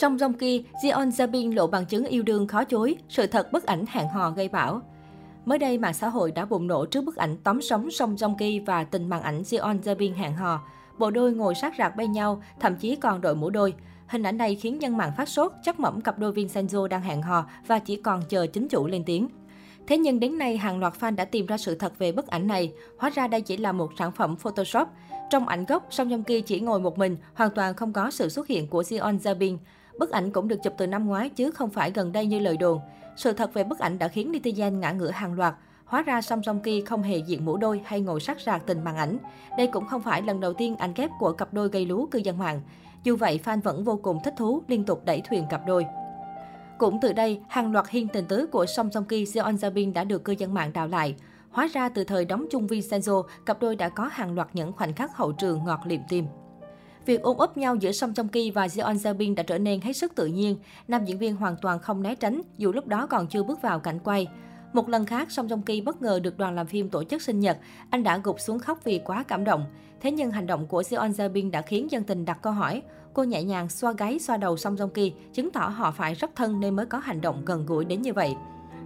Song Jong Ki, Jeon Zabin lộ bằng chứng yêu đương khó chối, sự thật bức ảnh hẹn hò gây bão. Mới đây, mạng xã hội đã bùng nổ trước bức ảnh tóm sống Song Jong Ki và tình màn ảnh Jeon Zabin hẹn hò. Bộ đôi ngồi sát rạc bên nhau, thậm chí còn đội mũ đôi. Hình ảnh này khiến nhân mạng phát sốt, chắc mẩm cặp đôi Vincenzo đang hẹn hò và chỉ còn chờ chính chủ lên tiếng. Thế nhưng đến nay, hàng loạt fan đã tìm ra sự thật về bức ảnh này. Hóa ra đây chỉ là một sản phẩm Photoshop. Trong ảnh gốc, Song Joong Ki chỉ ngồi một mình, hoàn toàn không có sự xuất hiện của Jeon Jabin. Bức ảnh cũng được chụp từ năm ngoái chứ không phải gần đây như lời đồn. Sự thật về bức ảnh đã khiến netizen ngã ngửa hàng loạt. Hóa ra Song Song Ki không hề diện mũ đôi hay ngồi sát rạc tình màn ảnh. Đây cũng không phải lần đầu tiên ảnh ghép của cặp đôi gây lú cư dân mạng. Dù vậy, fan vẫn vô cùng thích thú, liên tục đẩy thuyền cặp đôi. Cũng từ đây, hàng loạt hiên tình tứ của Song Song Ki, Seon Zabin đã được cư dân mạng đào lại. Hóa ra từ thời đóng chung Vincenzo, cặp đôi đã có hàng loạt những khoảnh khắc hậu trường ngọt liệm tim. Việc ôm ấp nhau giữa Song Joong Ki và Jeon Zabin đã trở nên hết sức tự nhiên. Nam diễn viên hoàn toàn không né tránh, dù lúc đó còn chưa bước vào cảnh quay. Một lần khác, Song Joong Ki bất ngờ được đoàn làm phim tổ chức sinh nhật. Anh đã gục xuống khóc vì quá cảm động. Thế nhưng hành động của Jeon Zabin đã khiến dân tình đặt câu hỏi. Cô nhẹ nhàng xoa gáy xoa đầu Song Joong Ki, chứng tỏ họ phải rất thân nên mới có hành động gần gũi đến như vậy.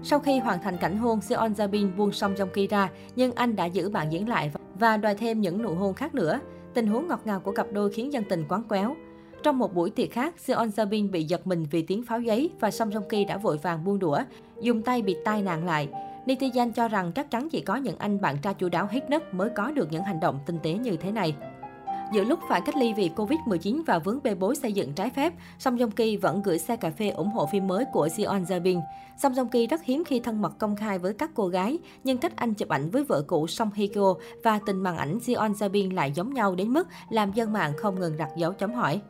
Sau khi hoàn thành cảnh hôn, Seon Jabin buông Song Joong Ki ra, nhưng anh đã giữ bạn diễn lại và đòi thêm những nụ hôn khác nữa. Tình huống ngọt ngào của cặp đôi khiến dân tình quán quéo. Trong một buổi tiệc khác, Seon Jabin bị giật mình vì tiếng pháo giấy và Song Joong Ki đã vội vàng buông đũa, dùng tay bịt tai nạn lại. Netizen cho rằng chắc chắn chỉ có những anh bạn trai chu đáo hết nấc mới có được những hành động tinh tế như thế này. Giữa lúc phải cách ly vì Covid-19 và vướng bê bối xây dựng trái phép, Song Joong Ki vẫn gửi xe cà phê ủng hộ phim mới của Jeon Zabin. Song Joong Ki rất hiếm khi thân mật công khai với các cô gái, nhưng cách anh chụp ảnh với vợ cũ Song Hye Kyo và tình màn ảnh Jeon Zabin lại giống nhau đến mức làm dân mạng không ngừng đặt dấu chấm hỏi.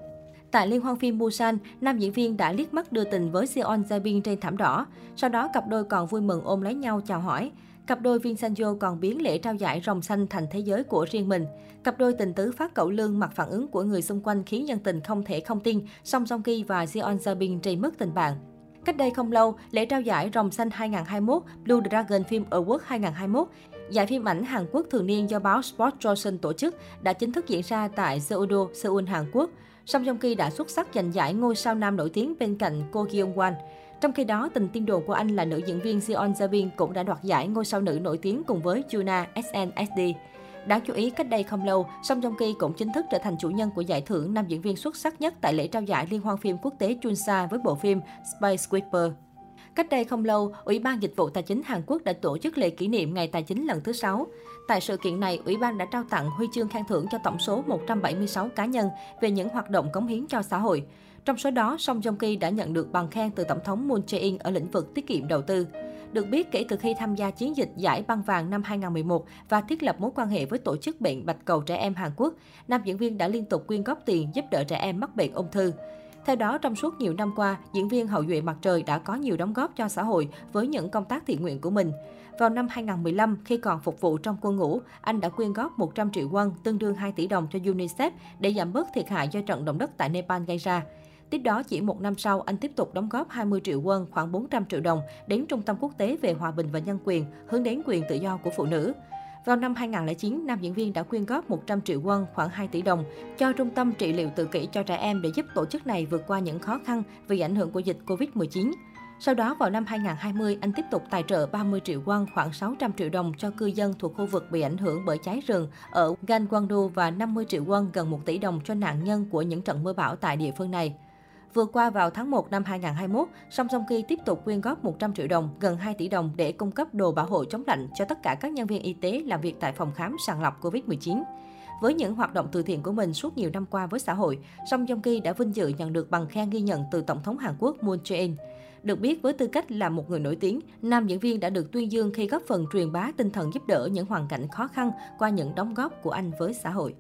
Tại liên hoan phim Busan, nam diễn viên đã liếc mắt đưa tình với Seon Jabin trên thảm đỏ. Sau đó, cặp đôi còn vui mừng ôm lấy nhau chào hỏi. Cặp đôi Vincenzo còn biến lễ trao giải rồng xanh thành thế giới của riêng mình. Cặp đôi tình tứ phát cậu lương mặt phản ứng của người xung quanh khiến nhân tình không thể không tin Song song Ki và Jeon Jabin trầy mất tình bạn. Cách đây không lâu, lễ trao giải Rồng Xanh 2021, Blue Dragon Film Award 2021, giải phim ảnh Hàn Quốc thường niên do báo Sport Johnson tổ chức, đã chính thức diễn ra tại Seoul, Seoul, Hàn Quốc. Song Joong Ki đã xuất sắc giành giải ngôi sao nam nổi tiếng bên cạnh Ko Kyung Wan. Trong khi đó, tình tiên đồn của anh là nữ diễn viên Jeon Jabin cũng đã đoạt giải ngôi sao nữ nổi tiếng cùng với Juna SNSD. Đáng chú ý, cách đây không lâu, Song Joong Ki cũng chính thức trở thành chủ nhân của giải thưởng nam diễn viên xuất sắc nhất tại lễ trao giải Liên hoan phim quốc tế Chunsa với bộ phim Space Sweeper. Cách đây không lâu, Ủy ban Dịch vụ Tài chính Hàn Quốc đã tổ chức lễ kỷ niệm Ngày Tài chính lần thứ 6. Tại sự kiện này, Ủy ban đã trao tặng huy chương khen thưởng cho tổng số 176 cá nhân về những hoạt động cống hiến cho xã hội. Trong số đó, Song Joong Ki đã nhận được bằng khen từ Tổng thống Moon Jae-in ở lĩnh vực tiết kiệm đầu tư. Được biết, kể từ khi tham gia chiến dịch giải băng vàng năm 2011 và thiết lập mối quan hệ với tổ chức bệnh bạch cầu trẻ em Hàn Quốc, nam diễn viên đã liên tục quyên góp tiền giúp đỡ trẻ em mắc bệnh ung thư. Theo đó, trong suốt nhiều năm qua, diễn viên Hậu duệ mặt trời đã có nhiều đóng góp cho xã hội với những công tác thiện nguyện của mình. Vào năm 2015, khi còn phục vụ trong quân ngũ, anh đã quyên góp 100 triệu won, tương đương 2 tỷ đồng cho UNICEF để giảm bớt thiệt hại do trận động đất tại Nepal gây ra. Tiếp đó, chỉ một năm sau, anh tiếp tục đóng góp 20 triệu won, khoảng 400 triệu đồng, đến Trung tâm Quốc tế về Hòa bình và Nhân quyền, hướng đến quyền tự do của phụ nữ. Vào năm 2009, nam diễn viên đã quyên góp 100 triệu won, khoảng 2 tỷ đồng, cho Trung tâm trị liệu tự kỷ cho trẻ em để giúp tổ chức này vượt qua những khó khăn vì ảnh hưởng của dịch Covid-19. Sau đó, vào năm 2020, anh tiếp tục tài trợ 30 triệu won, khoảng 600 triệu đồng cho cư dân thuộc khu vực bị ảnh hưởng bởi cháy rừng ở Gangwon-do và 50 triệu won, gần 1 tỷ đồng cho nạn nhân của những trận mưa bão tại địa phương này. Vừa qua vào tháng 1 năm 2021, Song song Ki tiếp tục quyên góp 100 triệu đồng, gần 2 tỷ đồng để cung cấp đồ bảo hộ chống lạnh cho tất cả các nhân viên y tế làm việc tại phòng khám sàng lọc COVID-19. Với những hoạt động từ thiện của mình suốt nhiều năm qua với xã hội, Song Joong Ki đã vinh dự nhận được bằng khen ghi nhận từ Tổng thống Hàn Quốc Moon Jae-in. Được biết với tư cách là một người nổi tiếng, nam diễn viên đã được tuyên dương khi góp phần truyền bá tinh thần giúp đỡ những hoàn cảnh khó khăn qua những đóng góp của anh với xã hội.